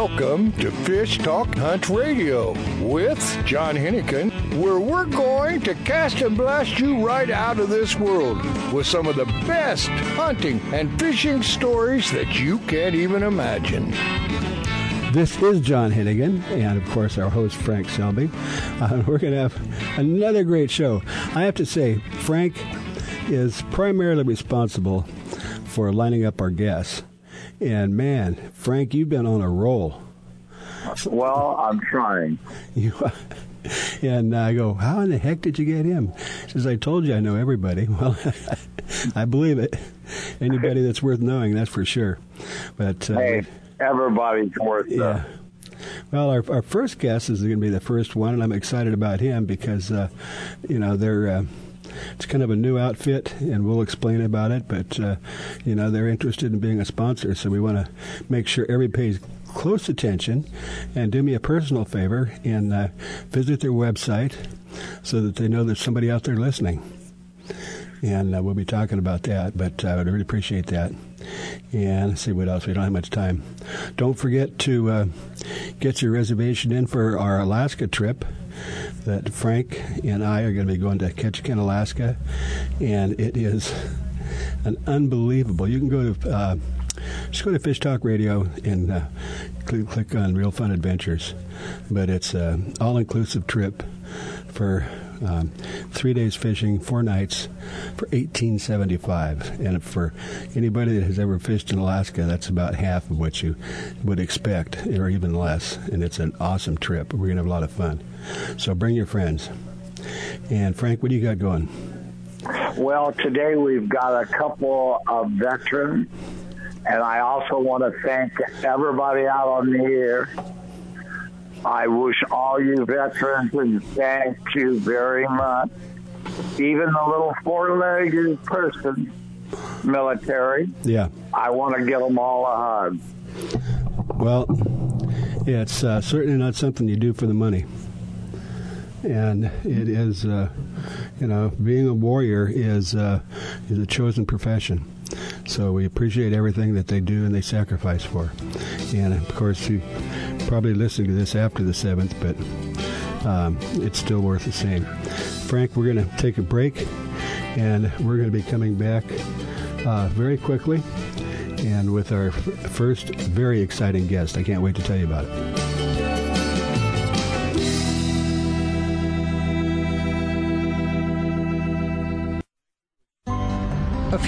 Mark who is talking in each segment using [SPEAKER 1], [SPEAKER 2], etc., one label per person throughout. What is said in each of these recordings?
[SPEAKER 1] Welcome to Fish Talk Hunt Radio with John Hennigan, where we're going to cast and blast you right out of this world with some of the best hunting and fishing stories that you can't even imagine.
[SPEAKER 2] This is John Hennigan, and of course, our host, Frank Selby. Uh, we're going to have another great show. I have to say, Frank is primarily responsible for lining up our guests. And man, Frank, you've been on a roll.
[SPEAKER 3] Well, I'm trying.
[SPEAKER 2] You, and I go, how in the heck did you get him? She says, I told you I know everybody. Well, I believe it. Anybody that's worth knowing, that's for sure. But
[SPEAKER 3] uh, hey, everybody's worth.
[SPEAKER 2] Yeah. Well, our, our first guest is going to be the first one, and I'm excited about him because, uh, you know, they're. Uh, it's kind of a new outfit, and we'll explain about it. But uh, you know, they're interested in being a sponsor, so we want to make sure everybody pays close attention. And do me a personal favor and uh, visit their website so that they know there's somebody out there listening. And uh, we'll be talking about that, but I would really appreciate that. And see what else. We don't have much time. Don't forget to uh, get your reservation in for our Alaska trip that Frank and I are going to be going to Ketchikan, Alaska, and it is an unbelievable. You can go to uh, just go to Fish Talk Radio and uh, click, click, on Real Fun Adventures, but it's an all-inclusive trip for um, three days fishing, four nights for eighteen seventy five, and for anybody that has ever fished in Alaska, that's about half of what you would expect, or even less. And it's an awesome trip. We're gonna have a lot of fun. So bring your friends. And Frank, what do you got going?
[SPEAKER 3] Well, today we've got a couple of veterans, and I also want to thank everybody out on the air I wish all you veterans and thank you very much. Even the little four-legged person, military.
[SPEAKER 2] Yeah.
[SPEAKER 3] I want to give them all a hug.
[SPEAKER 2] Well, yeah, it's uh, certainly not something you do for the money. And it is, uh, you know, being a warrior is uh, is a chosen profession. So we appreciate everything that they do and they sacrifice for. And of course, you probably listening to this after the 7th, but um, it's still worth the same. Frank, we're going to take a break and we're going to be coming back uh, very quickly and with our f- first very exciting guest. I can't wait to tell you about it.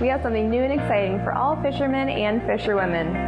[SPEAKER 4] We have something new and exciting for all fishermen and fisherwomen,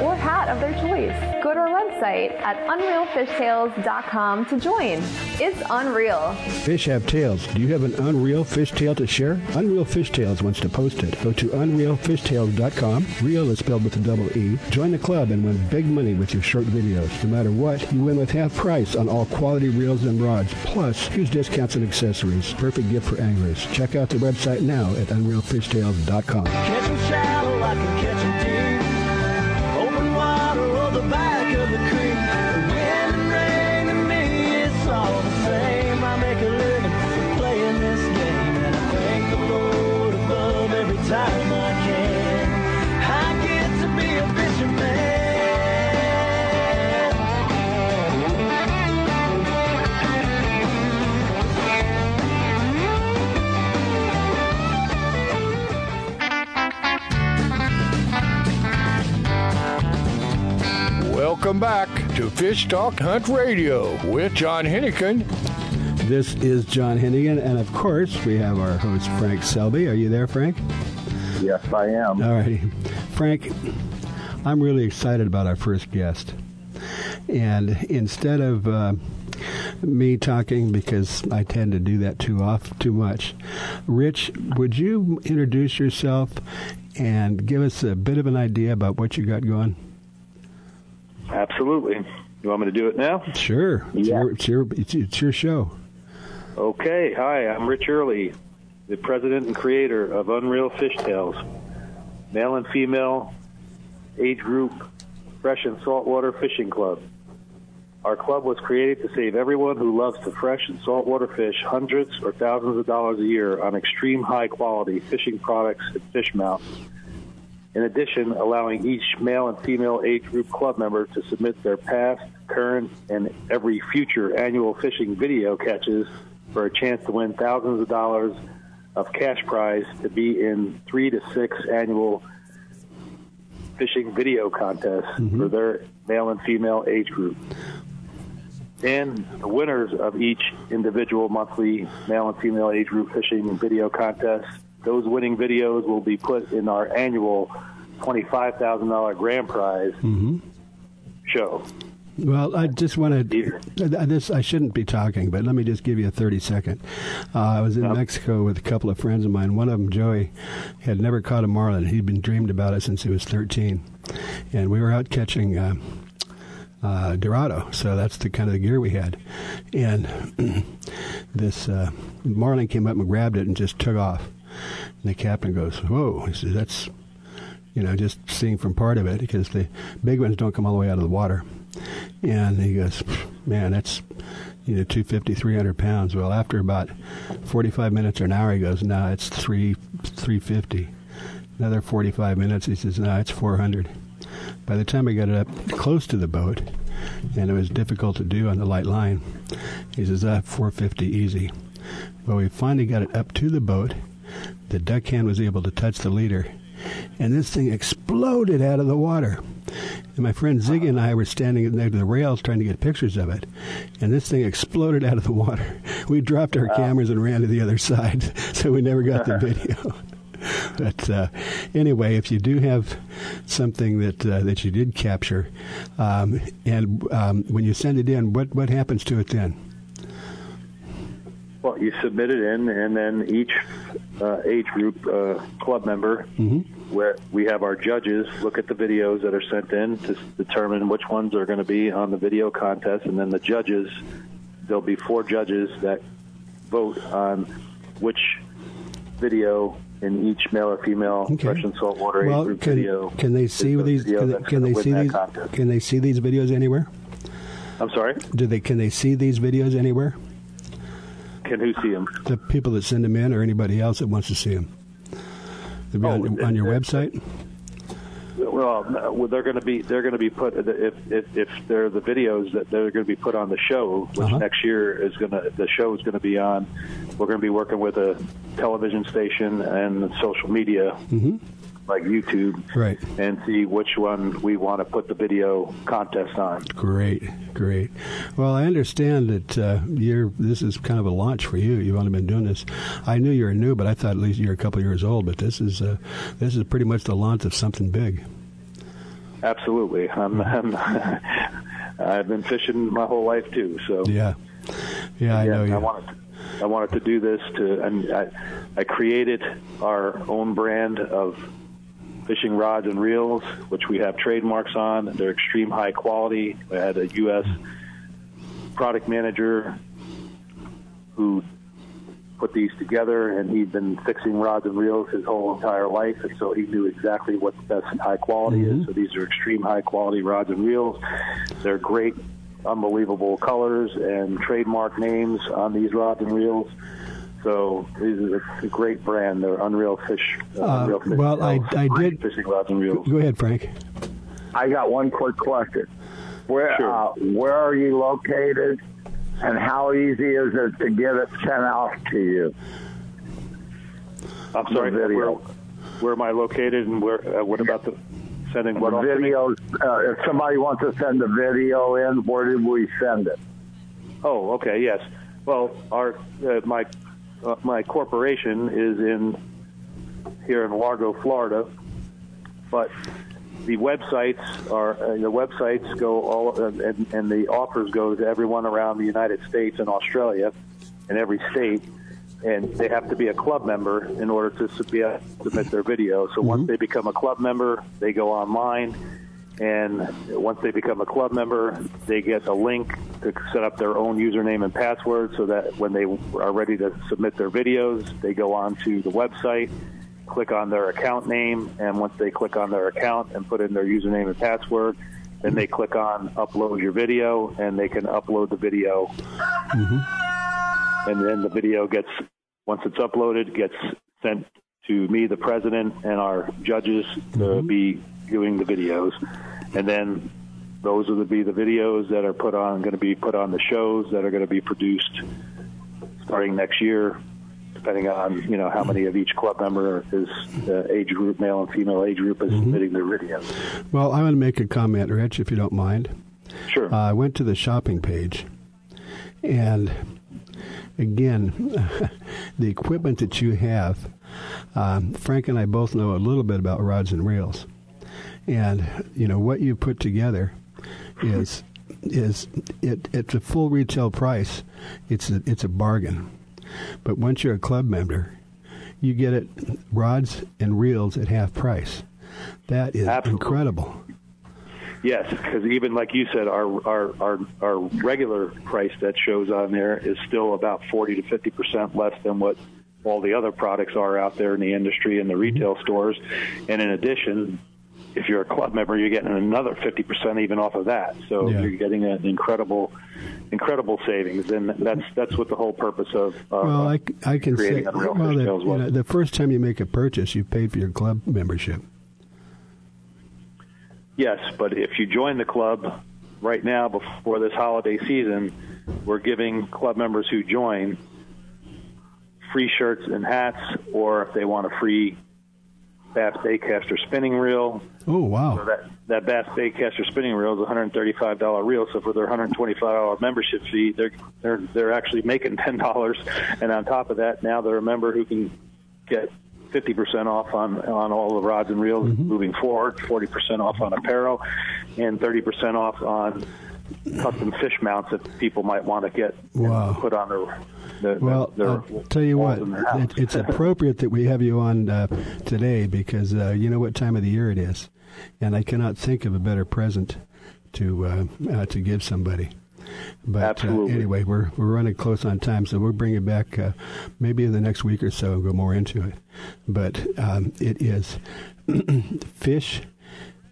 [SPEAKER 4] or hat of their choice. Go to our website at unrealfishtales.com to join. It's unreal.
[SPEAKER 2] Fish have tails. Do you have an unreal fish to share? Unreal Fish Tales wants to post it. Go to unrealfishtales.com. Real is spelled with a double E. Join the club and win big money with your short videos. No matter what, you win with half price on all quality reels and rods, plus huge discounts and accessories. Perfect gift for anglers. Check out the website now at
[SPEAKER 5] unrealfishtales.com.
[SPEAKER 1] Welcome back to Fish Talk Hunt Radio with John Hennigan.
[SPEAKER 2] This is John Hennigan, and of course, we have our host, Frank Selby. Are you there, Frank?
[SPEAKER 3] Yes, I am.
[SPEAKER 2] All righty. Frank, I'm really excited about our first guest. And instead of uh, me talking, because I tend to do that too off too much, Rich, would you introduce yourself and give us a bit of an idea about what you got going?
[SPEAKER 6] Absolutely. You want me to do it now?
[SPEAKER 2] Sure. It's,
[SPEAKER 3] Yeah.
[SPEAKER 2] your, it's, your, it's, it's your show.
[SPEAKER 6] Okay. Hi, I'm Rich Early, the president and creator of Unreal Fish Tales, male and female age group fresh and saltwater fishing club. Our club was created to save everyone who loves to fresh and saltwater fish hundreds or thousands of dollars a year on extreme high quality fishing products and fish mounts. In addition, allowing each male and female age group club member to submit their past, current, and every future annual fishing video catches for a chance to win thousands of dollars of cash prize to be in three to six annual fishing video contests mm-hmm. for their male and female age group. And the winners of each individual monthly male and female age group fishing video contest, those winning videos will be put in our annual $25,000 grand prize show.
[SPEAKER 2] Well, I just want to. This I shouldn't be talking, but let me just give you a thirty second. Uh, I was in
[SPEAKER 6] Yep.
[SPEAKER 2] Mexico with a couple of friends of mine. One of them, Joey, had never caught a marlin. He'd been dreamed about it since he was thirteen, and we were out catching uh, uh, Dorado. So that's the kind of the gear we had, and this uh, marlin came up and grabbed it and just took off. And the captain goes, "Whoa!" He says, "That's." You know, just seeing from part of it because the big ones don't come all the way out of the water. And he goes, man, that's, you know, 250, 300 pounds. Well, after about 45 minutes or an hour, he goes, no, it's three, 350. Another 45 minutes, he says, no, it's 400. By the time I got it up close to the boat, and it was difficult to do on the light line, he says, ah, 450 easy. Well, we finally got it up to the boat. The duck deckhand was able to touch the leader, and this thing exploded out of the water. And my friend Ziggy and I were standing near the rails trying to get pictures of it, and this thing exploded out of the water. We dropped our cameras and ran to the other side, so we never got the video. But uh, anyway, if you do have something that uh, that you did capture, um, and um, when you send it in, what what happens to it then?
[SPEAKER 6] Well, you submit it in, and then each uh, age group uh, club member, where we have our judges look at the videos that are sent in to determine which ones are going to be on the video contest, and then the judges, there'll be four judges that vote on which video in each male or female
[SPEAKER 2] Okay.
[SPEAKER 6] fresh and saltwater age
[SPEAKER 2] Well,
[SPEAKER 6] group
[SPEAKER 2] can,
[SPEAKER 6] video.
[SPEAKER 2] can they see these? Can,
[SPEAKER 6] that's
[SPEAKER 2] can they see these?
[SPEAKER 6] contest.
[SPEAKER 2] Can they see these videos anywhere?
[SPEAKER 6] I'm sorry.
[SPEAKER 2] Do they? Can they see these videos anywhere?
[SPEAKER 6] Can who see them?
[SPEAKER 2] The people that send them in, or anybody else that wants to see them? They'll be
[SPEAKER 6] Oh,
[SPEAKER 2] on, on your
[SPEAKER 6] it-
[SPEAKER 2] website.
[SPEAKER 6] Well, they're going to be they're going to be put if if if they're the videos that they're going to be put on the show, which
[SPEAKER 2] Uh-huh.
[SPEAKER 6] next year is going to the show is going to be on. We're going to be working with a television station and social media like YouTube,
[SPEAKER 2] Right.
[SPEAKER 6] and see which one we want to put the video contest on.
[SPEAKER 2] Great, great. Well, I understand that uh, you're. This is kind of a launch for you. You've only been doing this. I knew you were new, but I thought at least you're a couple years old. But this is uh, this is pretty much the launch of something big.
[SPEAKER 6] Absolutely, I'm, I'm I've been fishing my whole life too. So
[SPEAKER 2] Yeah, yeah, I know
[SPEAKER 6] I
[SPEAKER 2] you.
[SPEAKER 6] wanted to, I wanted to do this to, and I, I created our own brand of fishing rods and reels, which we have trademarks on. They're extreme high quality. I had a U.S. product manager who put these together, and he'd been fixing rods and reels his whole entire life, and so he knew exactly what the best high quality is. Mm-hmm. So these are extreme high quality rods and reels. They're great, unbelievable colors and trademark names on these rods and reels. So these are a great brand. They're Unreal Fish. Uh,
[SPEAKER 2] Uh,
[SPEAKER 6] Unreal Fish
[SPEAKER 2] well, I- I did-
[SPEAKER 6] fishing rods and reels.
[SPEAKER 2] Go ahead, Frank.
[SPEAKER 3] I got one quick question. Where
[SPEAKER 6] Sure.
[SPEAKER 3] uh, where are you located, and how easy is it to get it sent out to you?
[SPEAKER 6] I'm sorry.
[SPEAKER 3] the
[SPEAKER 6] Where, where am I located, and where? Uh, what about the sending what
[SPEAKER 3] the
[SPEAKER 6] off to
[SPEAKER 3] videos. Uh, if somebody wants to send a video in, where did we send it?
[SPEAKER 6] Oh, okay, yes. Well, our uh, my uh, my corporation is in here in Largo, Florida, but the websites are uh, the websites go all uh, and, and the offers go to everyone around the United States and Australia, and every state, and they have to be a club member in order to sub- be able to submit their video. So once they become a club member, they go online and once they become a club member, they get a link to set up their own username and password so that when they are ready to submit their videos, they go on to the website, click on their account name, and once they click on their account and put in their username and password, then they click on upload your video and they can upload the video. Mm-hmm. And then the video gets, once it's uploaded, gets sent to me, the president, and our judges to mm-hmm. be viewing the videos. And then those will be the videos that are put on, going to be put on the shows that are going to be produced starting next year, depending on you know how many of each club member is uh, age group, male and female age group, is submitting their videos.
[SPEAKER 2] Well, I want to make a comment, Rich, if you don't mind.
[SPEAKER 6] Sure.
[SPEAKER 2] Uh, I went to the shopping page, and again, the equipment that you have, um, Frank and I both know a little bit about rods and reels, and you know what you put together is is it it's a full retail price. It's a, it's a bargain, but once you're a club member, you get it rods and reels at half price. That is
[SPEAKER 6] Absolutely.
[SPEAKER 2] incredible.
[SPEAKER 6] Yes, because even like you said, our, our our our regular price that shows on there is still about forty to fifty percent less than what all the other products are out there in the industry and the mm-hmm. retail stores. And in addition, if you're a club member, you're getting another fifty percent even off of that. So
[SPEAKER 2] Yeah.
[SPEAKER 6] you're getting an incredible, incredible savings, and that's that's what the whole purpose of uh,
[SPEAKER 2] Well, I can say well, you know, the first time you make a purchase, you paid for your club membership.
[SPEAKER 6] Yes, but if you join the club right now before this holiday season, we're giving club members who join free shirts and hats, or if they want a free Bass Baitcaster spinning reel.
[SPEAKER 2] Oh wow!
[SPEAKER 6] So that that Bass Baitcaster spinning reel is a $135 reel. So for their $125 membership fee, they're they're they're actually making ten dollars, and on top of that, now they're a member who can get 50% off on on all the rods and reels
[SPEAKER 2] Mm-hmm.
[SPEAKER 6] moving forward, 40% off on apparel, and 30% off on custom fish mounts that people might want to get
[SPEAKER 2] Wow.
[SPEAKER 6] put on their, their
[SPEAKER 2] Well,
[SPEAKER 6] their
[SPEAKER 2] I'll tell you what,
[SPEAKER 6] in their house.
[SPEAKER 2] it, it's appropriate that we have you on uh, today because uh, you know what time of the year it is, and I cannot think of a better present to uh, uh, to give somebody. But uh, anyway, we're we're running close on time, so we'll bring it back uh, maybe in the next week or so and go more into it. But um, it is fish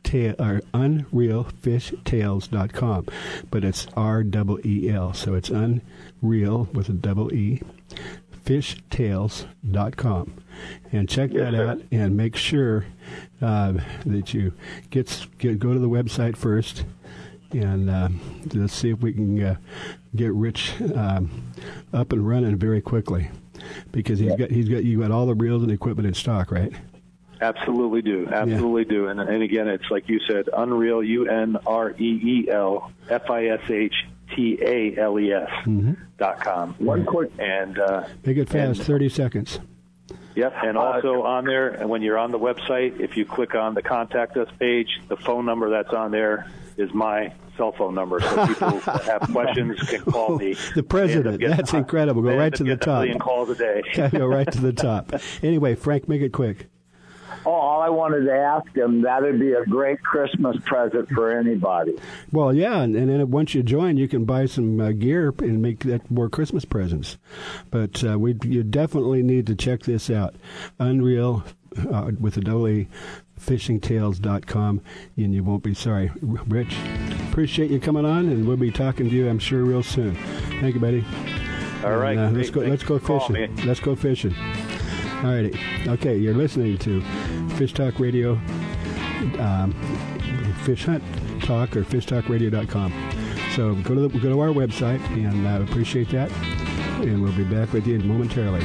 [SPEAKER 2] tail or unrealfishtales.com, but it's R double E L, so it's unreal with a double E fishtails.com and check
[SPEAKER 6] Yes,
[SPEAKER 2] that
[SPEAKER 6] sir.
[SPEAKER 2] out and make sure uh, that you get, get go to the website first and uh, let's see if we can uh, get Rich um, up and running very quickly because he's got he's got you got all the reels and equipment in stock, right?
[SPEAKER 6] Absolutely do. Absolutely do. And, and again, it's like you said, Unreal, U N R E E L F I S H T A L E S dot com.
[SPEAKER 3] One quick
[SPEAKER 6] And uh,
[SPEAKER 2] Make it fast.
[SPEAKER 6] and-
[SPEAKER 2] Thirty seconds.
[SPEAKER 6] Yep, and also on there, and when you're on the website, if you click on the contact us page, the phone number that's on there is my cell phone number. So people that have questions can call me.
[SPEAKER 2] The president.
[SPEAKER 6] They
[SPEAKER 2] That's incredible. Go right to the
[SPEAKER 6] getting A
[SPEAKER 2] top.
[SPEAKER 6] million calls a day.
[SPEAKER 2] Go right to the top. Anyway, Frank, make it quick.
[SPEAKER 3] All I wanted to ask him, that'd be a great Christmas present for anybody.
[SPEAKER 2] Well, yeah, and, and then once you join, you can buy some uh, gear and make that more Christmas presents. But uh, we you definitely need to check this out. Unreal uh, with a double E, fishingtales.com, and you won't be sorry. Rich, appreciate you coming on, and we'll be talking to you, I'm sure, real soon. Thank you, buddy.
[SPEAKER 6] All right.
[SPEAKER 2] And, uh, let's go. Let's go fishing. Let's go fishing. All righty. Okay, you're listening to Fish Talk Radio, um, Fish Hunt Talk, or FishTalkRadio.com. So go to the, go to our website, and uh, appreciate that. And we'll be back with you momentarily.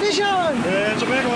[SPEAKER 7] Fish on!
[SPEAKER 8] It's a big one.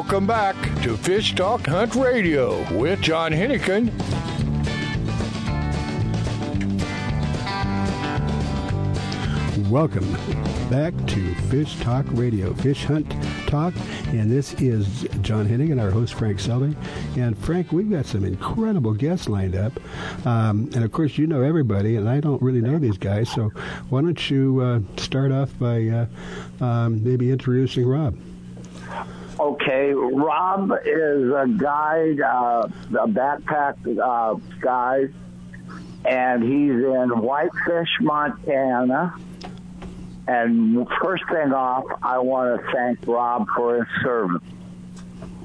[SPEAKER 1] Welcome back to Fish Talk Hunt Radio with John Hennigan.
[SPEAKER 2] Welcome back to Fish Talk Radio, Fish Hunt Talk, and this is John Hennigan, our host Frank Selby. And Frank, we've got some incredible guests lined up, um, and of course you know everybody, and I don't really know these guys. So why don't you uh, start off by uh, um, maybe introducing Rob?
[SPEAKER 3] Okay, Rob is a guide, uh, a backpack uh, guide, and he's in Whitefish, Montana. And first thing off, I want to thank Rob for his service,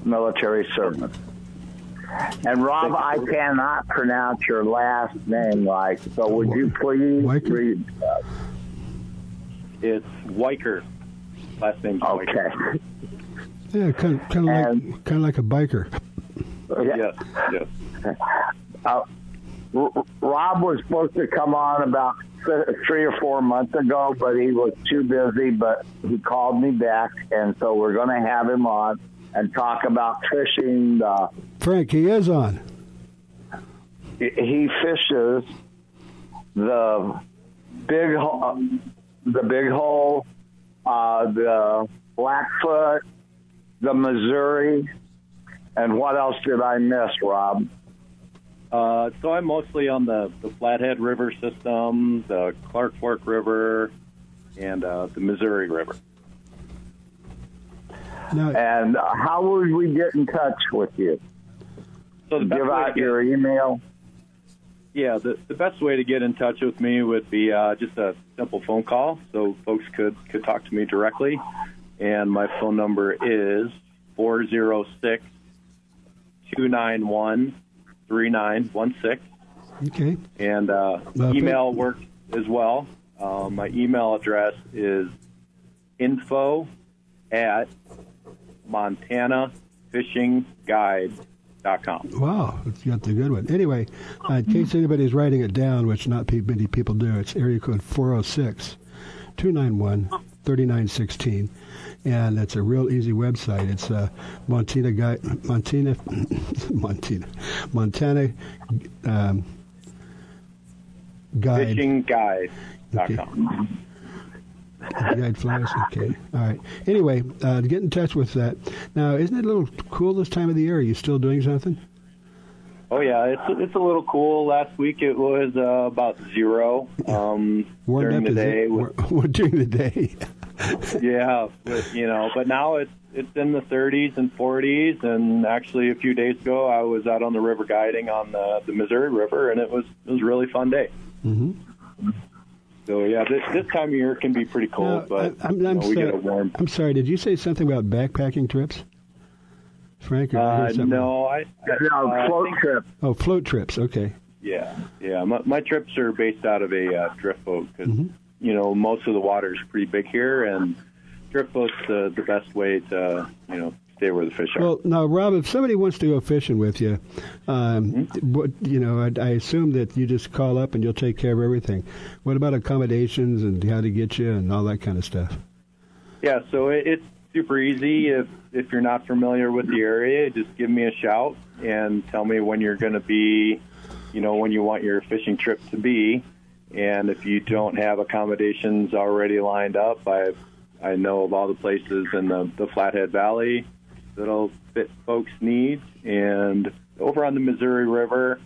[SPEAKER 3] military service. And Rob, I cannot pronounce your last name right, so would you please
[SPEAKER 2] Weicker?
[SPEAKER 3] read? uh,
[SPEAKER 9] It's Weicker. Last name. Weicker.
[SPEAKER 3] Okay.
[SPEAKER 2] Yeah, kind of, kind of like kind of like a biker.
[SPEAKER 9] Yes, yes.
[SPEAKER 3] Uh, R- Rob was supposed to come on about three or four months ago, but he was too busy. But he called me back, and so we're going to have him on and talk about fishing. Uh,
[SPEAKER 2] Frank, he is on.
[SPEAKER 3] he fishes the big, Ho- the Big Hole, uh, the Blackfoot, the Missouri, and what else did I miss, Rob?
[SPEAKER 9] Uh, so I'm mostly on the, the Flathead River system, the Clark Fork River, and uh, the Missouri River.
[SPEAKER 2] Now,
[SPEAKER 3] And uh, how would we get in touch with you?
[SPEAKER 9] So the
[SPEAKER 3] Give out
[SPEAKER 9] get-
[SPEAKER 3] your email.
[SPEAKER 9] Yeah, the, the best way to get in touch with me would be uh, just a simple phone call, so folks could, could talk to me directly. And my phone number is 406 291 3916.
[SPEAKER 2] okay.
[SPEAKER 9] And uh, email works as well. Uh, my email address is info at montanafishingguide.com.
[SPEAKER 2] Wow, it's got the good one. Anyway, uh, in case anybody's writing it down, which not pe- many people do, it's area code 406 291 3916. And it's a real easy website. It's uh, Montana Guide, Montana, Montana, Montana um, Guide.
[SPEAKER 9] Fishingguide.com.
[SPEAKER 2] Guide flies. Okay. All right. Anyway, uh, to get in touch with that. Now, isn't it a little cool this time of the year? Are you still doing something?
[SPEAKER 9] Oh yeah, it's it's a little cool. Last week it was uh, about zero um, during the
[SPEAKER 2] is
[SPEAKER 9] day.
[SPEAKER 2] it? War- during the day.
[SPEAKER 9] yeah, but, you know, but now it's it's in the 30s and 40s. And actually, a few days ago, I was out on the river guiding on the, the Missouri River, and it was it was a really fun day.
[SPEAKER 2] hmm
[SPEAKER 9] So yeah, this this time of year can be pretty cold, but
[SPEAKER 2] I, am
[SPEAKER 9] you
[SPEAKER 2] I'm,
[SPEAKER 9] know, we
[SPEAKER 2] sorry,
[SPEAKER 9] get a warm.
[SPEAKER 2] I'm sorry. Did you say something about backpacking trips, Frank? Or
[SPEAKER 9] Uh, no, I, I
[SPEAKER 3] No,
[SPEAKER 9] uh,
[SPEAKER 3] float
[SPEAKER 9] think-
[SPEAKER 3] trip.
[SPEAKER 2] Oh, float trips. Okay.
[SPEAKER 9] Yeah, yeah. My, my trips are based out of a uh, drift boat because
[SPEAKER 2] Mhm.
[SPEAKER 9] You know most of the water is pretty big here, and drift boat's the the best way to you know stay where the fish are.
[SPEAKER 2] Well, now, Rob, if somebody wants to go fishing with you, um,
[SPEAKER 9] Mm-hmm.
[SPEAKER 2] what you know, I, I assume that you just call up and you'll take care of everything. What about accommodations and how to get you and all that kind of stuff?
[SPEAKER 9] Yeah, so it, it's super easy. If if you're not familiar with the area, just give me a shout and tell me when you're going to be, you know, when you want your fishing trip to be. And if you don't have accommodations already lined up, I I know of all the places in the the Flathead Valley that'll fit folks' needs. And over on the Missouri River,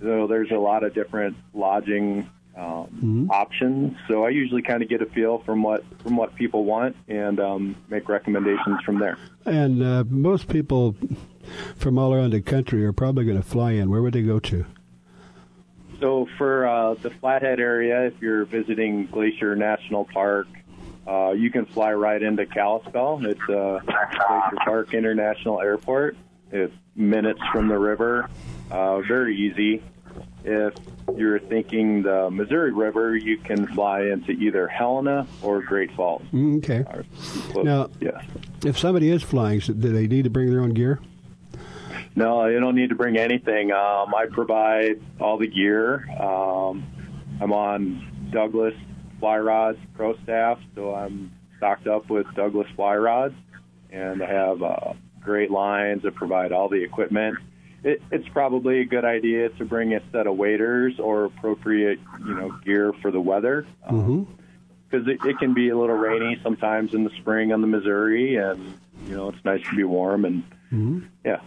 [SPEAKER 9] so there's a lot of different lodging um, options. So I usually kind of get a feel from what from what people want and um, make recommendations from there.
[SPEAKER 2] And uh, most people from all around the country are probably going to fly in. Where would they go to?
[SPEAKER 9] So for uh, the Flathead area, if you're visiting Glacier National Park, uh, you can fly right into Kalispell. It's uh, Glacier Park International Airport. It's minutes from the river. Uh, very easy. If you're thinking the Missouri River, you can fly into either Helena or Great Falls.
[SPEAKER 2] Mm, Okay. Now-
[SPEAKER 9] yeah.
[SPEAKER 2] If somebody is flying, do they need to bring their own gear?
[SPEAKER 9] No, you don't need to bring anything. Um, I provide all the gear. Um, I'm on Douglas Fly Rods Pro Staff, so I'm stocked up with Douglas Fly Rods, and I have uh, great lines that provide all the equipment. It, it's probably a good idea to bring a set of waders or appropriate, you know, gear for the weather
[SPEAKER 2] Mm-hmm.
[SPEAKER 9] because it, it can be a little rainy sometimes in the spring on the Missouri, and you know it's nice to be warm and
[SPEAKER 2] Mm-hmm.
[SPEAKER 9] yeah,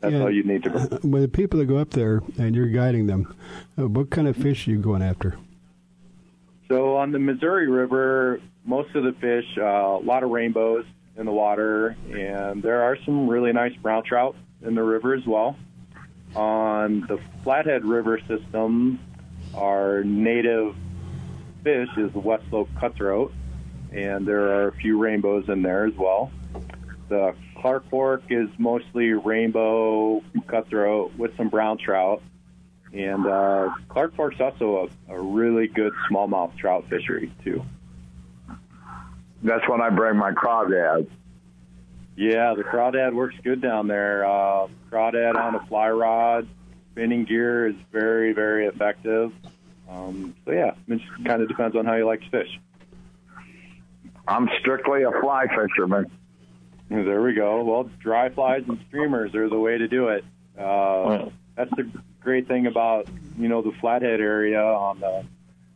[SPEAKER 9] that's
[SPEAKER 2] Yeah.
[SPEAKER 9] all you need to bring.
[SPEAKER 2] When the people that go up there and you're guiding them, uh, what kind of fish are you going after?
[SPEAKER 9] So on the Missouri River, most of the fish, uh, a lot of rainbows in the water, and there are some really nice brown trout in the river as well. On the Flathead River system, our native fish is the West Slope cutthroat, and there are a few rainbows in there as well. The Clark Fork is mostly rainbow cutthroat with some brown trout. And uh, Clark Fork's also a, a really good smallmouth trout fishery, too.
[SPEAKER 3] That's when I bring my crawdad.
[SPEAKER 9] Yeah, the crawdad works good down there. Uh, crawdad on a fly rod, spinning gear is very, very effective. Um, so yeah, it just kind of depends on how you like to fish.
[SPEAKER 3] I'm strictly a fly fisherman.
[SPEAKER 9] There we go. Well, dry flies and streamers are the way to do it. Uh, that's the great thing about you know the Flathead area on the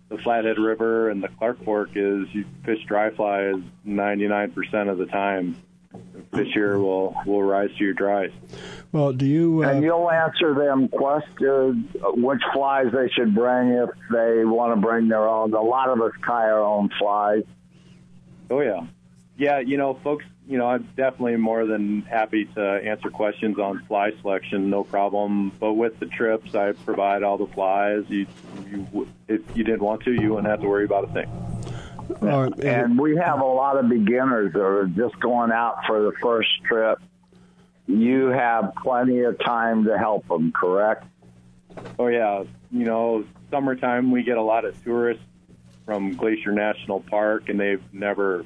[SPEAKER 9] the Flathead River and the Clark Fork is you fish dry flies 99% of the time. Fish here will will rise to your dries.
[SPEAKER 2] Well, do you?
[SPEAKER 3] Uh, and you'll answer them questions, which flies they should bring if they want to bring their own. A lot of us tie our own flies.
[SPEAKER 9] Oh yeah, yeah. You know, folks. You know, I'm definitely more than happy to answer questions on fly selection, no problem. But with the trips, I provide all the flies. You, you, if you didn't want to, you wouldn't have to worry about a thing.
[SPEAKER 3] Right. And we have a lot of beginners that are just going out for the first trip. You have plenty of time to help them, correct?
[SPEAKER 9] Oh yeah, you know, summertime we get a lot of tourists from Glacier National Park, and they've never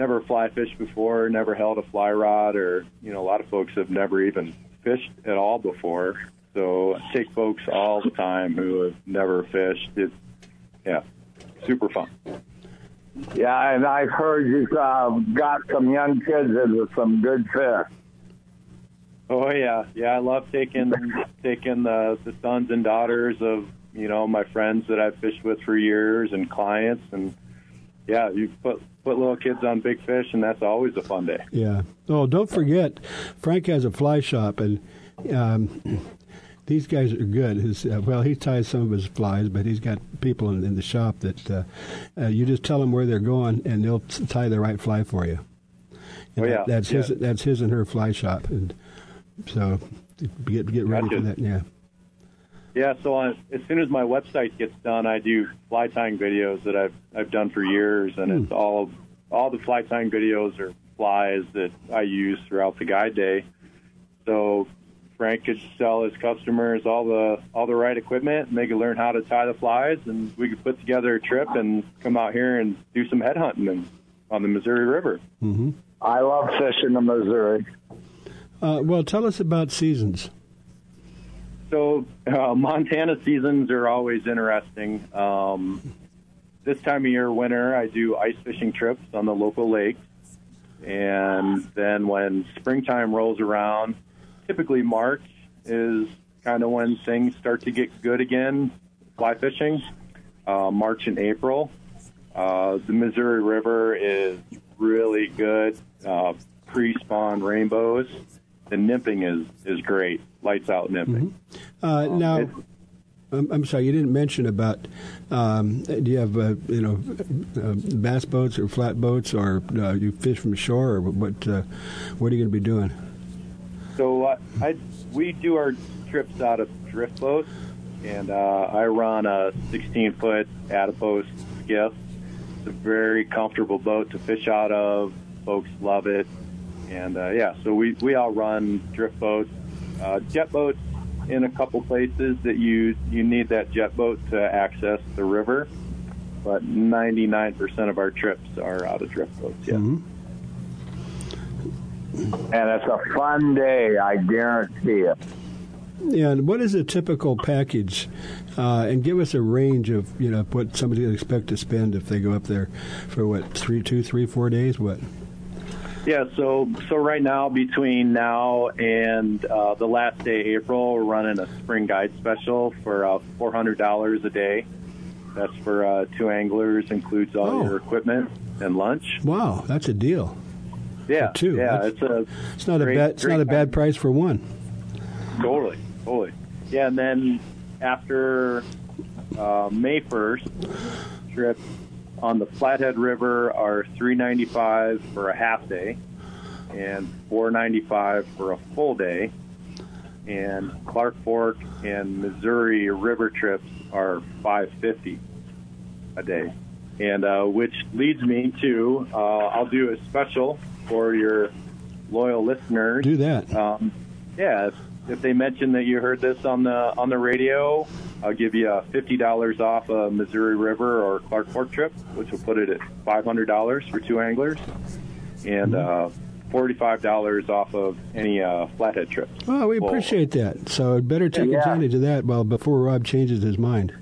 [SPEAKER 9] never fly fished before, never held a fly rod, or you know, a lot of folks have never even fished at all before. So I take folks all the time who have never fished. It's yeah, super fun.
[SPEAKER 3] Yeah, and I've heard you've uh, got some young kids into some good fish.
[SPEAKER 9] Oh yeah, yeah. I love taking taking the the sons and daughters of you know my friends that I've fished with for years and clients, and yeah, you put put little kids on big fish, and that's always a fun day.
[SPEAKER 2] Yeah. Oh, don't forget, Frank has a fly shop, and um, these guys are good. His, uh, well, he ties some of his flies, but he's got people in, in the shop that uh, uh, you just tell them where they're going, and they'll tie the right fly for you. And
[SPEAKER 9] oh yeah,
[SPEAKER 2] that, that's
[SPEAKER 9] yeah.
[SPEAKER 2] his. That's his and her fly shop, and so get get ready
[SPEAKER 9] Gotcha.
[SPEAKER 2] for that. Yeah.
[SPEAKER 9] Yeah, so on, as soon as my website gets done, I do fly tying videos that I've I've done for years, and it's all all the fly tying videos are flies that I use throughout the guide day. So Frank could sell his customers all the all the right equipment, and they could learn how to tie the flies, and we could put together a trip and come out here and do some head hunting and, on the Missouri River.
[SPEAKER 2] Mm-hmm.
[SPEAKER 3] I love fishing the Missouri.
[SPEAKER 2] Uh, well, tell us about seasons.
[SPEAKER 9] So uh, Montana seasons are always interesting. Um, this time of year, winter, I do ice fishing trips on the local lakes, and then when springtime rolls around, typically March is kind of when things start to get good again. Fly fishing, uh, March and April. Uh, the Missouri River is really good. Uh, pre-spawn rainbows. The nymphing is is great. Lights out nymphing.
[SPEAKER 2] Uh, now, I'm, I'm sorry, you didn't mention about. Um, do you have uh, you know uh, bass boats or flat boats, or uh, you fish from shore, or what? Uh, what are you going to be doing?
[SPEAKER 9] So uh, I we do our trips out of drift boats, and uh, I run a 16 foot adipose skiff. It's a very comfortable boat to fish out of. Folks love it, and uh, yeah, so we we all run drift boats, uh, jet boats in a couple places that you you need that jet boat to access the river. But 99% of our trips are out of drift boats. Yeah.
[SPEAKER 3] And it's a fun day, I guarantee it.
[SPEAKER 2] Yeah, and what is a typical package? Uh, and give us a range of you know what somebody would expect to spend if they go up there for what three, two, three, four days. What?
[SPEAKER 9] Yeah, so so right now between now and uh, the last day of April, we're running a spring guide special for uh, four hundred dollars a day. That's for uh, two anglers, includes all
[SPEAKER 2] Oh.
[SPEAKER 9] your equipment and lunch.
[SPEAKER 2] Wow, that's a deal.
[SPEAKER 9] Yeah,
[SPEAKER 2] For two.
[SPEAKER 9] yeah,
[SPEAKER 2] That's-
[SPEAKER 9] it's a
[SPEAKER 2] It's not
[SPEAKER 9] great-
[SPEAKER 2] a bad. It's not a bad price for one.
[SPEAKER 9] Totally, totally. Yeah, and then after uh, May first, trips on the Flathead River are three ninety five for a half day, and four ninety five for a full day. and Clark Fork and Missouri river trips are 550 a day. And uh, which leads me to uh, I'll do a special for your loyal listeners.
[SPEAKER 2] Do that.
[SPEAKER 9] Um, yeah, if, they mention that you heard this on the on the radio, I'll give you uh, fifty dollars off a Missouri River or Clark Fork trip, which will put it at five hundred dollars for two anglers, and uh, forty-five dollars off of any uh, flathead trip.
[SPEAKER 2] Well, we appreciate that. So better take
[SPEAKER 9] Yeah.
[SPEAKER 2] advantage of that while before Rob changes his mind.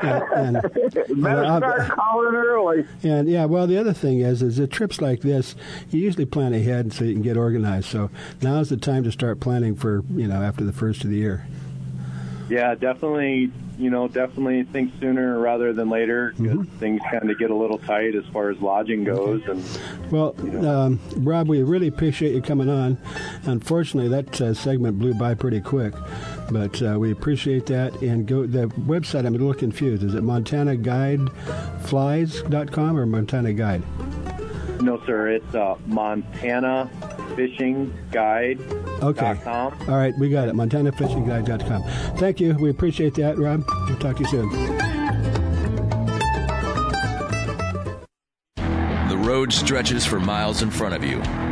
[SPEAKER 2] And, and,
[SPEAKER 3] Better start calling early.
[SPEAKER 2] and yeah, well, the other thing is, is that trips like this, you usually plan ahead so you can get organized. So now's the time to start planning for you know after the first of the year.
[SPEAKER 9] Yeah, definitely. You know, definitely think sooner rather than later because things kind of get a little tight as far as lodging goes. And
[SPEAKER 2] Well, um, Rob, we really appreciate you coming on. Unfortunately, that uh, segment blew by pretty quick, but uh, we appreciate that. And go the website. I'm a little confused. Is it MontanaGuideFlies.com or Montana Guide?
[SPEAKER 9] no, sir, it's uh, Montana Fishing Guide.
[SPEAKER 2] Okay. All right, we got it. MontanaFishingGuide.com. Thank you. We appreciate that, Rob. We'll talk to you soon.
[SPEAKER 10] The road stretches for miles in front of you,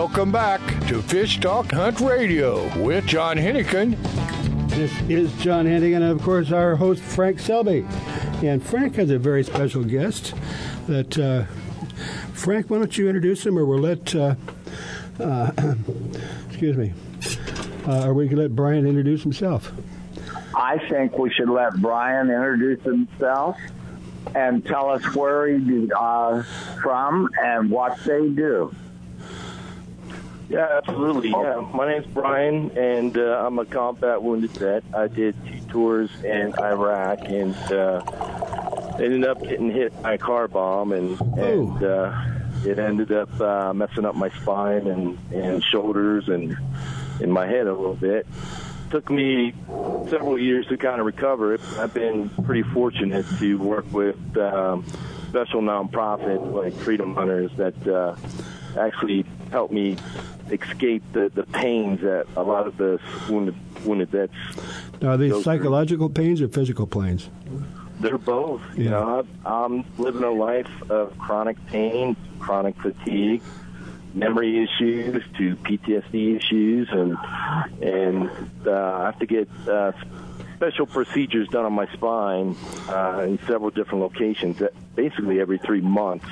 [SPEAKER 1] Welcome back to Fish Talk Hunt Radio with John Hennigan.
[SPEAKER 2] This is John Hennigan, and of course, our host, Frank Selby. And Frank has a very special guest that, uh, Frank, why don't you introduce him, or we'll let, uh, uh, excuse me, uh, or we can let Brian introduce himself.
[SPEAKER 3] I think we should let Brian introduce himself and tell us where he's uh, from and what they do.
[SPEAKER 11] Yeah, absolutely. Yeah, my name's Brian, and uh, I'm a combat wounded vet. I did two tours in Iraq, and uh, ended up getting hit by a car bomb, and and uh, it ended up uh, messing up my spine and and shoulders and in my head a little bit. Took me several years to kind of recover it. I've been pretty fortunate to work with um, special nonprofit like Freedom Hunters that uh, actually helped me escape the, the pains that a lot of the wounded wounded vets.
[SPEAKER 2] Now, are these
[SPEAKER 11] go through.
[SPEAKER 2] psychological pains or physical pains?
[SPEAKER 11] They're both. You know, I'm living a life of chronic pain, chronic fatigue, memory issues to PTSD issues, and and uh, I have to get uh, special procedures done on my spine uh, in several different locations. uh, Basically, every three months.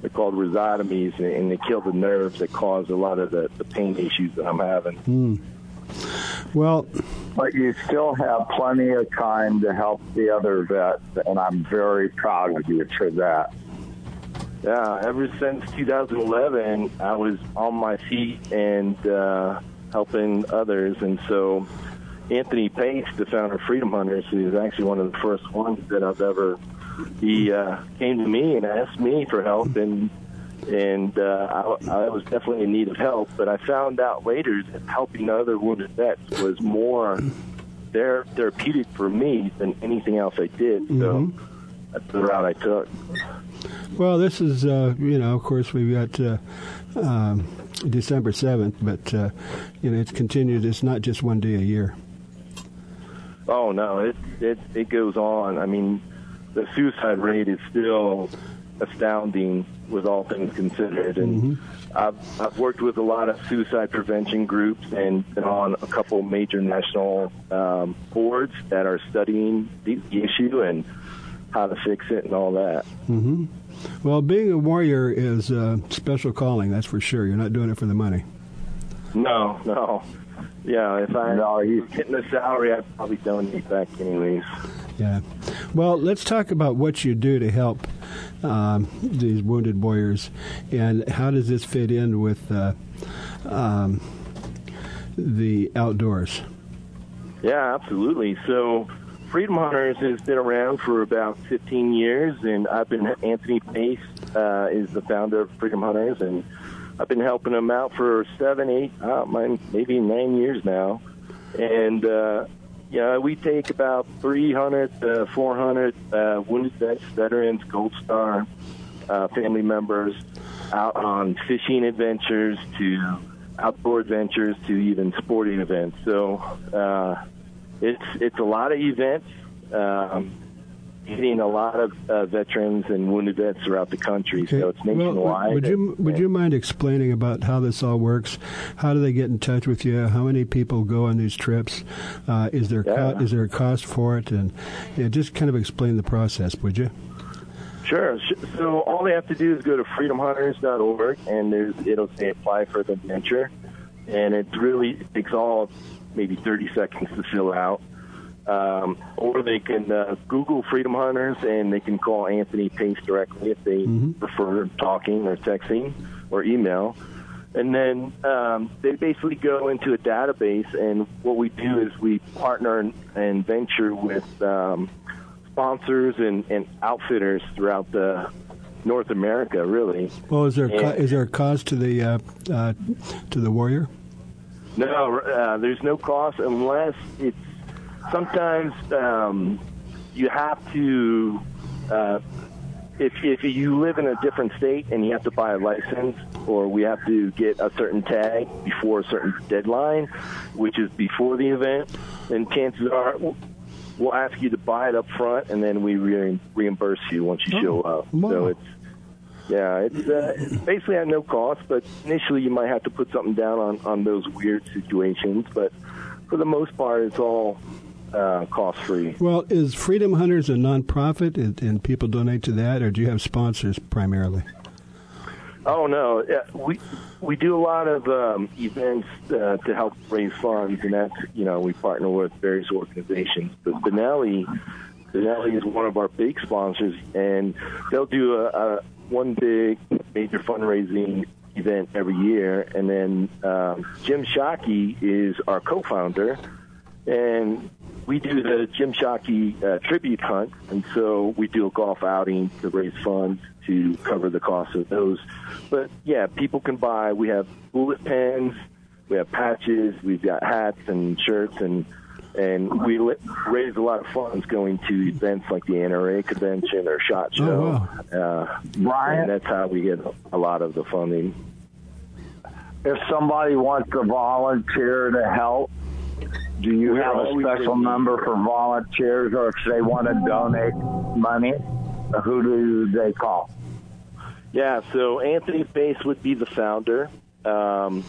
[SPEAKER 11] They're called rhizotomies, and- and they kill the nerves that cause a lot of the, the pain issues that I'm having.
[SPEAKER 2] Hmm. Well,
[SPEAKER 3] but you still have plenty of time to help the other vets, and I'm very proud of you for that.
[SPEAKER 11] Yeah, ever since 2011, I was on my feet and uh, helping others, and so Anthony Pace, the founder of Freedom Hunters, is actually one of the first ones that I've ever. He uh, came to me and asked me for help, and and uh, I, I was definitely in need of help. But I found out later that helping other wounded vets was more ther- therapeutic for me than anything else I did. So that's the route I took.
[SPEAKER 2] Well, this is, uh, you know, of course, we've got uh, um, December 7th, but, uh, you know, it's continued. It's not just one day a year.
[SPEAKER 11] Oh no, it it it goes on. I mean, the suicide rate is still astounding with all things considered. And I've I've worked with a lot of suicide prevention groups and been on a couple major national um, boards that are studying the, issue and how to fix it and all that.
[SPEAKER 2] hmm Well, being a warrior is a special calling, that's for sure. You're not doing it for the money.
[SPEAKER 11] No, no. Yeah, if I no, he's getting a salary, I'd probably donate back anyways.
[SPEAKER 2] Yeah. Well, let's talk about what you do to help um, these wounded warriors, and how does this fit in with uh, um, the outdoors?
[SPEAKER 11] Yeah, absolutely. So, Freedom Hunters has been around for about 15 years, and I've been Anthony Pace uh, is the founder of Freedom Hunters, and I've been helping them out for seven, eight, uh, maybe nine years now. And uh, yeah, we take about 300 to 400 uh, wounded vets, veterans, Gold Star uh, family members out on fishing adventures to outdoor adventures to even sporting events. So uh, it's it's a lot of events, um, hitting a lot of uh, veterans and wounded vets throughout the country. So it's
[SPEAKER 2] Well,
[SPEAKER 11] nationwide.
[SPEAKER 2] would you would you mind explaining about how this all works? How do they get in touch with you? How many people go on these trips? Uh, is there co- is there a cost for it? And yeah, just kind of explain the process, would you?
[SPEAKER 11] Sure. So all they have to do is go to freedomhunters.org, and there's it'll say apply for the adventure, and it really takes all maybe 30 seconds to fill out. Um, or they can uh, Google Freedom Hunters, and they can call Anthony Pace directly if they prefer talking or texting or email. And then um, they basically go into a database, and what we do is we partner and, and venture with um, sponsors and, and outfitters throughout the North America, really.
[SPEAKER 2] Well, is there co-
[SPEAKER 11] And-
[SPEAKER 2] is there a cost to the uh, uh, to the warrior?
[SPEAKER 11] No, uh, there's no cost unless it's sometimes um, you have to. Uh, if if you live in a different state and you have to buy a license, or we have to get a certain tag before a certain deadline, which is before the event, then chances are we'll- ask you to buy it up front, and then we re- reimburse you once you show up. So it's yeah, it's, uh, it's basically at no cost, but initially you might have to put something down on, on those weird situations. But for the most part, it's all uh, cost free.
[SPEAKER 2] Well, is Freedom Hunters a nonprofit, and, and people donate to that, or do you have sponsors primarily?
[SPEAKER 11] Oh no, we we do a lot of um, events uh, to help raise funds, and that's you know we partner with various organizations. But Benelli, Benelli is one of our big sponsors, and they'll do a, a one big major fundraising event every year, and then um, Jim Shockey is our co-founder, and we do the Jim Shockey uh, tribute hunt, and so we do a golf outing to raise funds to cover the cost of those. But yeah, people can buy. We have bullet pens, we have patches, we've got hats and shirts, and and we li- raise a lot of funds going to events like the NRA convention or Shot Show. uh,
[SPEAKER 3] Brian?
[SPEAKER 11] and that's how we get a lot of the funding.
[SPEAKER 3] If somebody wants to volunteer to help, do you have a special number for volunteers, or if they want to donate money, who do they call?
[SPEAKER 11] Yeah, so Anthony Pace would be the founder. Um,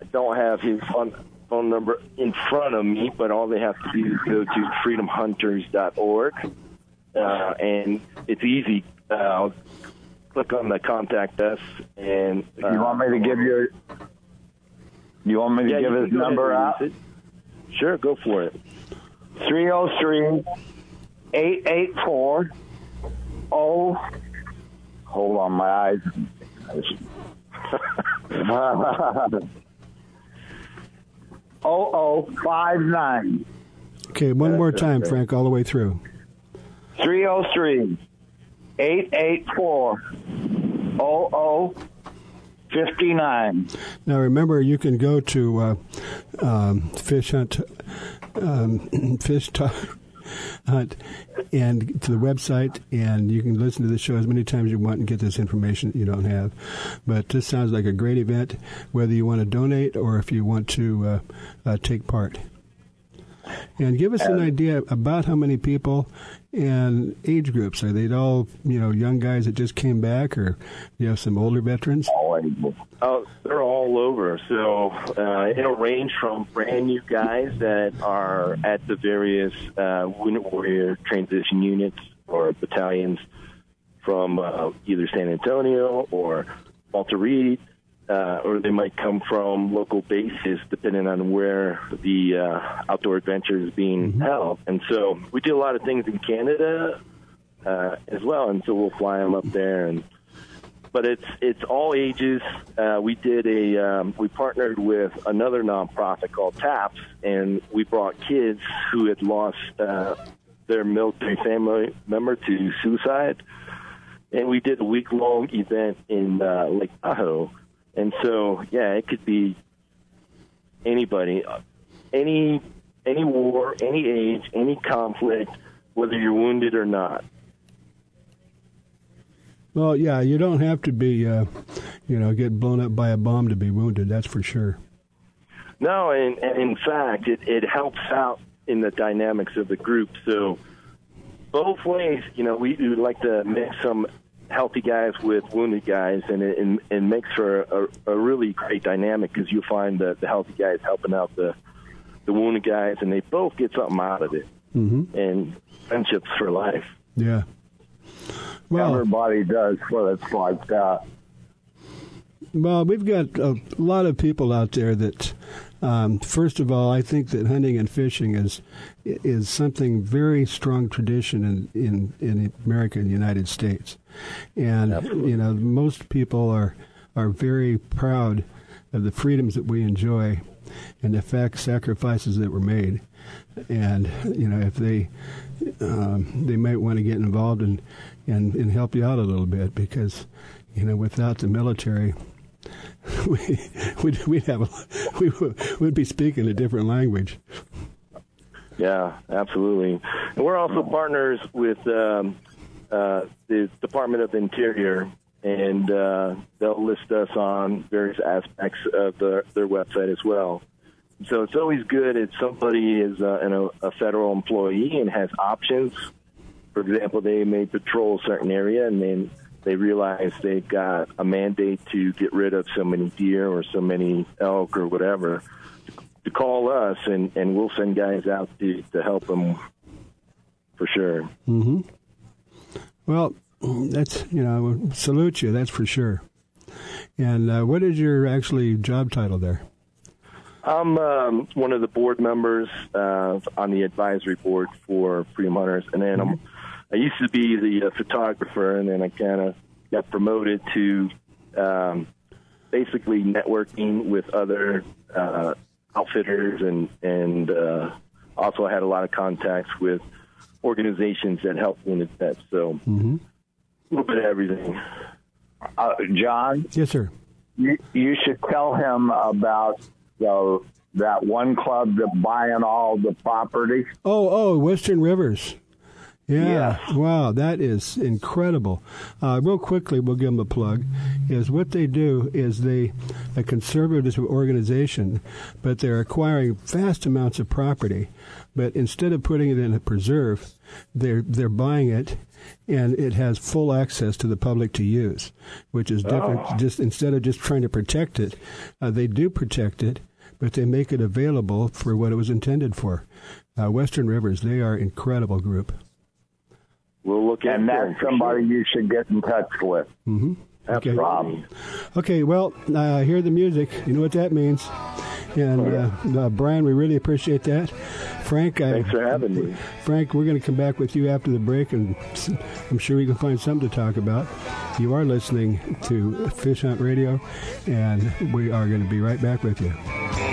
[SPEAKER 11] I don't have his phone, phone number in front of me, but all they have to do is go to freedomhunters.org, uh, and it's easy. Uh, click on the contact us, and uh,
[SPEAKER 3] you want me to give your? You want me to
[SPEAKER 11] yeah,
[SPEAKER 3] give his
[SPEAKER 11] can go ahead
[SPEAKER 3] number out?
[SPEAKER 11] Sure, go for it.
[SPEAKER 3] 303 884 Oh, hold on, my eyes. oh, oh, five nine.
[SPEAKER 2] Okay, one more time, Frank, all the way through.
[SPEAKER 3] 303 884 00 59.
[SPEAKER 2] Now remember, you can go to uh, um, Fish Hunt, um, Fish Talk Hunt, and to the website, and you can listen to the show as many times as you want and get this information that you don't have. But this sounds like a great event, whether you want to donate or if you want to uh, uh, take part. And give us an idea about how many people and age groups. Are they all, you know, young guys that just came back, or you have some older veterans?
[SPEAKER 11] Oh, they're all over. So uh, it'll range from brand new guys that are at the various uh, Wounded Warrior transition units or battalions from uh, either San Antonio or Walter Reed, uh, or they might come from local bases, depending on where the uh, outdoor adventure is being held. And so we do a lot of things in Canada uh, as well, and so we'll fly them up there and but it's it's all ages. Uh, we did a um, we partnered with another nonprofit called TAPS, and we brought kids who had lost uh, their military family member to suicide, and we did a week long event in uh, Lake Tahoe. And so, yeah, it could be anybody, any any war, any age, any conflict, whether you're wounded or not.
[SPEAKER 2] Well, yeah, you don't have to be, uh, you know, get blown up by a bomb to be wounded. That's for sure.
[SPEAKER 11] No, and, and in fact, it, it helps out in the dynamics of the group. So both ways, you know, we, we like to mix some healthy guys with wounded guys, and it, and, and makes for a, a really great dynamic because you'll find the, the healthy guys helping out the the wounded guys, and they both get something out of it,
[SPEAKER 2] Mm-hmm.
[SPEAKER 11] and friendships for life.
[SPEAKER 2] Yeah. Well,
[SPEAKER 3] Everybody does what it's like that.
[SPEAKER 2] Well, we've got a lot of people out there that, um, first of all, I think that hunting and fishing is is something very strong tradition in in, in America and the United States, and you know most people are are very proud of the freedoms that we enjoy and the fact sacrifices that were made, and you know if they um, they might want to get involved and, and and help you out a little bit because you know without the military we we'd, we'd have a, we would be speaking a different language.
[SPEAKER 11] Yeah, absolutely. And we're also partners with um, uh, the Department of Interior, and uh, they'll list us on various aspects of the, their website as well. So it's always good if somebody is uh, an, a federal employee and has options. For example, they may patrol a certain area and then they realize they've got a mandate to get rid of so many deer or so many elk or whatever to call us and, and we'll send guys out to, to help them for sure.
[SPEAKER 2] hmm Well, that's you know salute you. That's for sure. And uh, what is your actually job title there?
[SPEAKER 11] I'm um, one of the board members uh, on the advisory board for Freedom Hunters, and then I'm, I used to be the uh, photographer, and then I kind of got promoted to um, basically networking with other uh, outfitters and and uh, also had a lot of contacts with organizations that help wounded vets. So
[SPEAKER 2] Mm-hmm.
[SPEAKER 11] a little bit of everything.
[SPEAKER 3] Uh, John,
[SPEAKER 2] Yes, sir.
[SPEAKER 3] you, you should tell him about the that one club that buying all the property.
[SPEAKER 2] Oh, oh, Western Rivers. Yeah.
[SPEAKER 3] Yes.
[SPEAKER 2] Wow, that is incredible. Uh, real quickly, we'll give them a plug. Is what they do is they a conservative organization, but they're acquiring vast amounts of property. But instead of putting it in a preserve, they're they're buying it, and it has full access to the public to use, which is different.
[SPEAKER 3] Oh.
[SPEAKER 2] Just instead of just trying to protect it, uh, they do protect it, but they make it available for what it was intended for. Uh, Western Rivers, they are incredible group.
[SPEAKER 11] We'll look
[SPEAKER 3] and
[SPEAKER 11] into
[SPEAKER 3] that's
[SPEAKER 11] it for
[SPEAKER 3] somebody you should get in touch with.
[SPEAKER 2] Mm-hmm. Okay.
[SPEAKER 3] Rob.
[SPEAKER 2] Okay. Well, uh, hear the music. You know what that means. And uh, uh, Brian, we really appreciate that. Frank, I,
[SPEAKER 11] Thanks for having me.
[SPEAKER 2] Frank, we're going to come back with you after the break, and I'm sure we can find something to talk about. You are listening to Fish Hunt Radio, and we are going to be right back with you.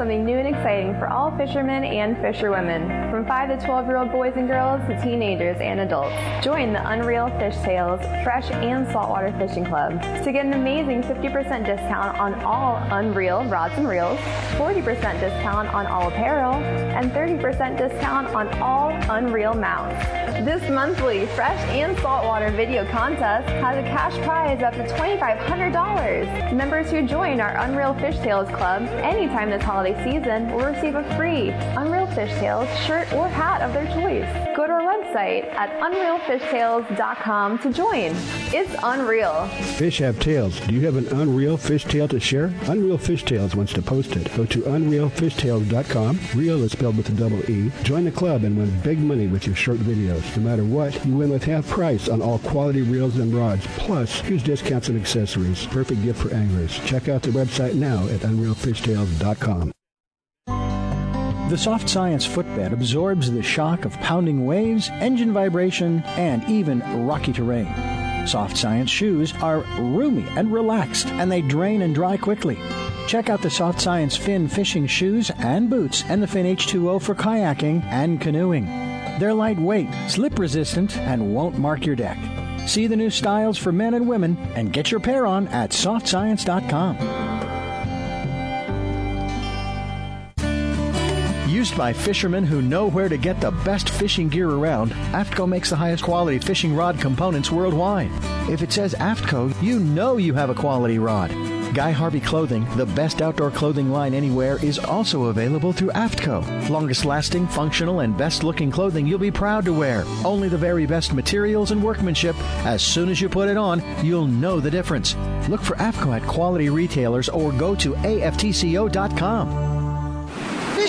[SPEAKER 4] Something new and exciting for all fishermen and fisherwomen, from 5 to 12 year old boys and girls to teenagers and adults. Join the Unreal Fish Tales Fresh and Saltwater Fishing Club to get an amazing 50% discount on all Unreal rods and reels, 40% discount on all apparel, and 30% discount on all Unreal mounts. This monthly fresh and saltwater video contest has a cash prize up to $2,500. Members who join our Unreal Fish Tales Club anytime this holiday season will receive a free Unreal Fish Tales shirt or hat of their choice. Go to our website at unrealfishtales.com to join. It's unreal.
[SPEAKER 2] Fish have tails. Do you have an unreal fish tail to share? Unreal Fish Tales wants to post it. Go to unrealfishtales.com. Real is spelled with a double E. Join the club and win big money with your short videos. No matter what, you win with half price on all quality reels and rods. Plus, huge discounts and accessories. Perfect gift for anglers. Check out the website now at unrealfishtales.com.
[SPEAKER 7] The Soft Science footbed absorbs the shock of pounding waves, engine vibration, and even rocky terrain. Soft Science shoes are roomy and relaxed, and they drain and dry quickly. Check out the Soft Science Fin fishing shoes and boots and the Fin H2O for kayaking and canoeing. They're lightweight, slip resistant, and won't mark your deck. See the new styles for men and women and get your pair on at softscience.com. Used by fishermen who know where to get the best fishing gear around, AFTCO makes the highest quality fishing rod components worldwide. If it says AFTCO, you know you have a quality rod. Guy Harvey Clothing, the best outdoor clothing line anywhere, is also available through AFTCO. Longest lasting, functional, and best looking clothing you'll be proud to wear. Only the very best materials and workmanship. As soon as you put it on, you'll know the difference. Look for AFTCO at quality retailers or go to aftco.com.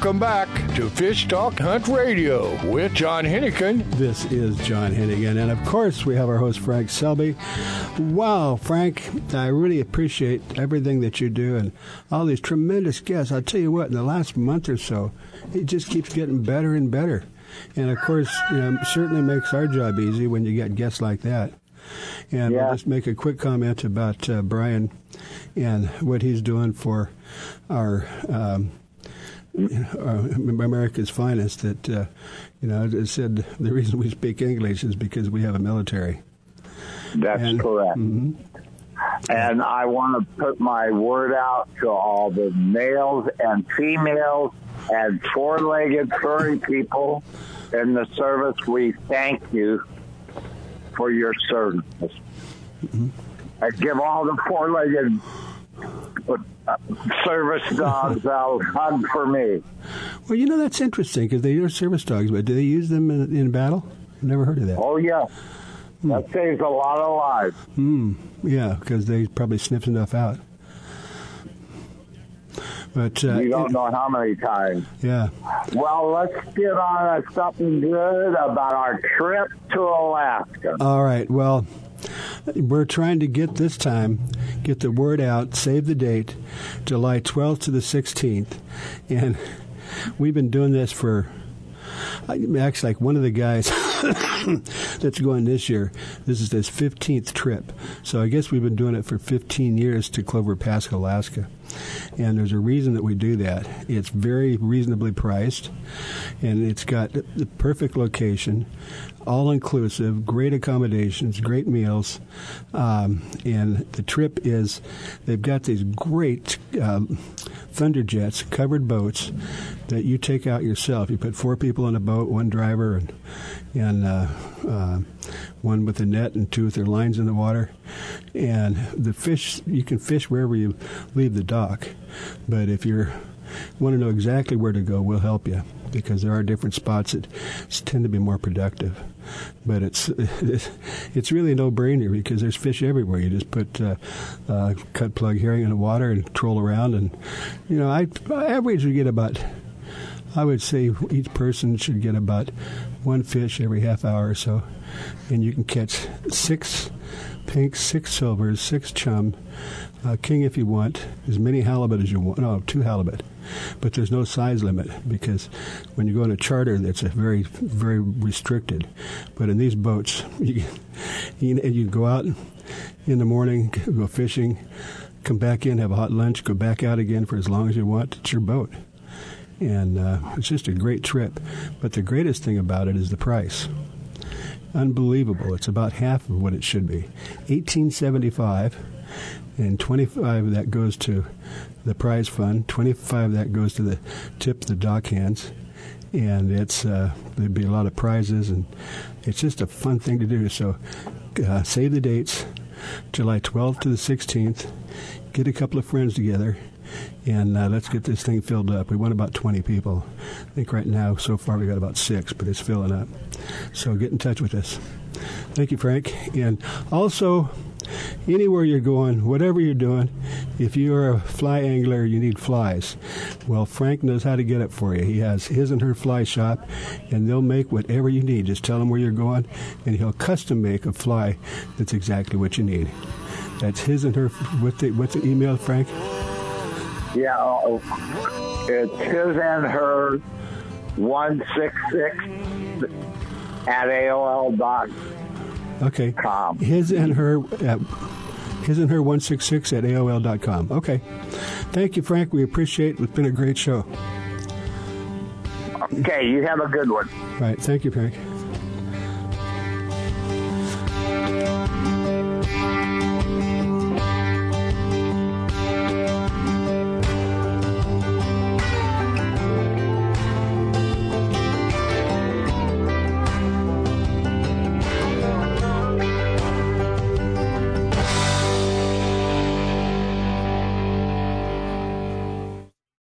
[SPEAKER 1] Welcome back to Fish Talk Hunt Radio with John Hennigan.
[SPEAKER 2] This is John Hennigan, and of course, we have our host Frank Selby. Wow, Frank, I really appreciate everything that you do and all these tremendous guests. I'll tell you what, in the last month or so, it just keeps getting better and better. And of course, you know, certainly makes our job easy when you get guests like that. And we'll just make a quick comment about uh, Brian and what he's doing for our. Um, uh, America's finest. That uh, you know, it said the reason we speak English is because we have a military.
[SPEAKER 3] That's
[SPEAKER 2] And-
[SPEAKER 3] correct.
[SPEAKER 2] Mhm.
[SPEAKER 3] And I want to put my word out to all the males and females and four-legged furry people in the service. We thank you for your service. I give all the four-legged uh, service dogs a hug for me.
[SPEAKER 2] Well, you know that's interesting because they are service dogs, but do they use them in, in battle? I've never heard of that.
[SPEAKER 3] Oh yeah, that saves a lot of lives.
[SPEAKER 2] Hmm. Yeah, because they probably sniff enough out. But uh,
[SPEAKER 3] you don't know how many times.
[SPEAKER 2] yeah,
[SPEAKER 3] Well, let's get on to something good about our trip to Alaska.
[SPEAKER 2] All right. Well, we're trying to get this time, get the word out, save the date, July 12th to the 16th. And we've been doing this for, I- actually, like one of the guys that's going this year, this is his 15th trip. So I guess we've been doing it for 15 years to Clover Pass, Alaska. And there's a reason that we do that. It's very reasonably priced, and it's got the perfect location, all inclusive, great accommodations, great meals. Um, and the trip is, they've got these great um, Thunderjets, covered boats that you take out yourself. You put four people in a boat, one driver, and, and uh, uh, one with a net and two with their lines in the water. And the fish, you can fish wherever you leave the dock. But if you want to know exactly where to go, we'll help you because there are different spots that tend to be more productive. But it's it's really a no-brainer because there's fish everywhere. You just put uh, uh, cut plug herring in the water and troll around, and you know, I, average we get about I would say each person should get about one fish every half hour or so, and you can catch six pinks, six silvers, six chum, uh, king if you want, as many halibut as you want. No, two halibut, but there's no size limit because when you go on a charter, that's very, very restricted. But in these boats, you you, you go out in the morning, go fishing, come back in, have a hot lunch, go back out again for as long as you want. It's your boat and uh, it's just a great trip. But the greatest thing about it is the price. Unbelievable! It's about half of what it should be. Eighteen seventy five, and twenty five of that goes to the prize fund. Twenty five that goes to the tip the dock hands, and it's uh, there'd be a lot of prizes, and it's just a fun thing to do. So uh, save the dates, July twelfth to the sixteenth. Get a couple of friends together and uh, let's get this thing filled up. We want about 20 people. I think right now, so far, we got about six, but it's filling up. So get in touch with us. Thank you, Frank. And also, anywhere you're going, whatever you're doing, if you're a fly angler, you need flies. Well, Frank knows how to get it for you. He has his and her fly shop, and they'll make whatever you need. Just tell him where you're going, and he'll custom make a fly that's exactly what you need. That's his and her. What's the, what's the email, Frank?
[SPEAKER 3] Yeah, it's his and her 166 at AOL dot.
[SPEAKER 2] Okay. His and her at his and her 166 at AOL dot com. Okay. Thank you, Frank. We appreciate it. It's been a great show.
[SPEAKER 3] Okay, you have a good one.
[SPEAKER 2] Right. Thank you, Frank.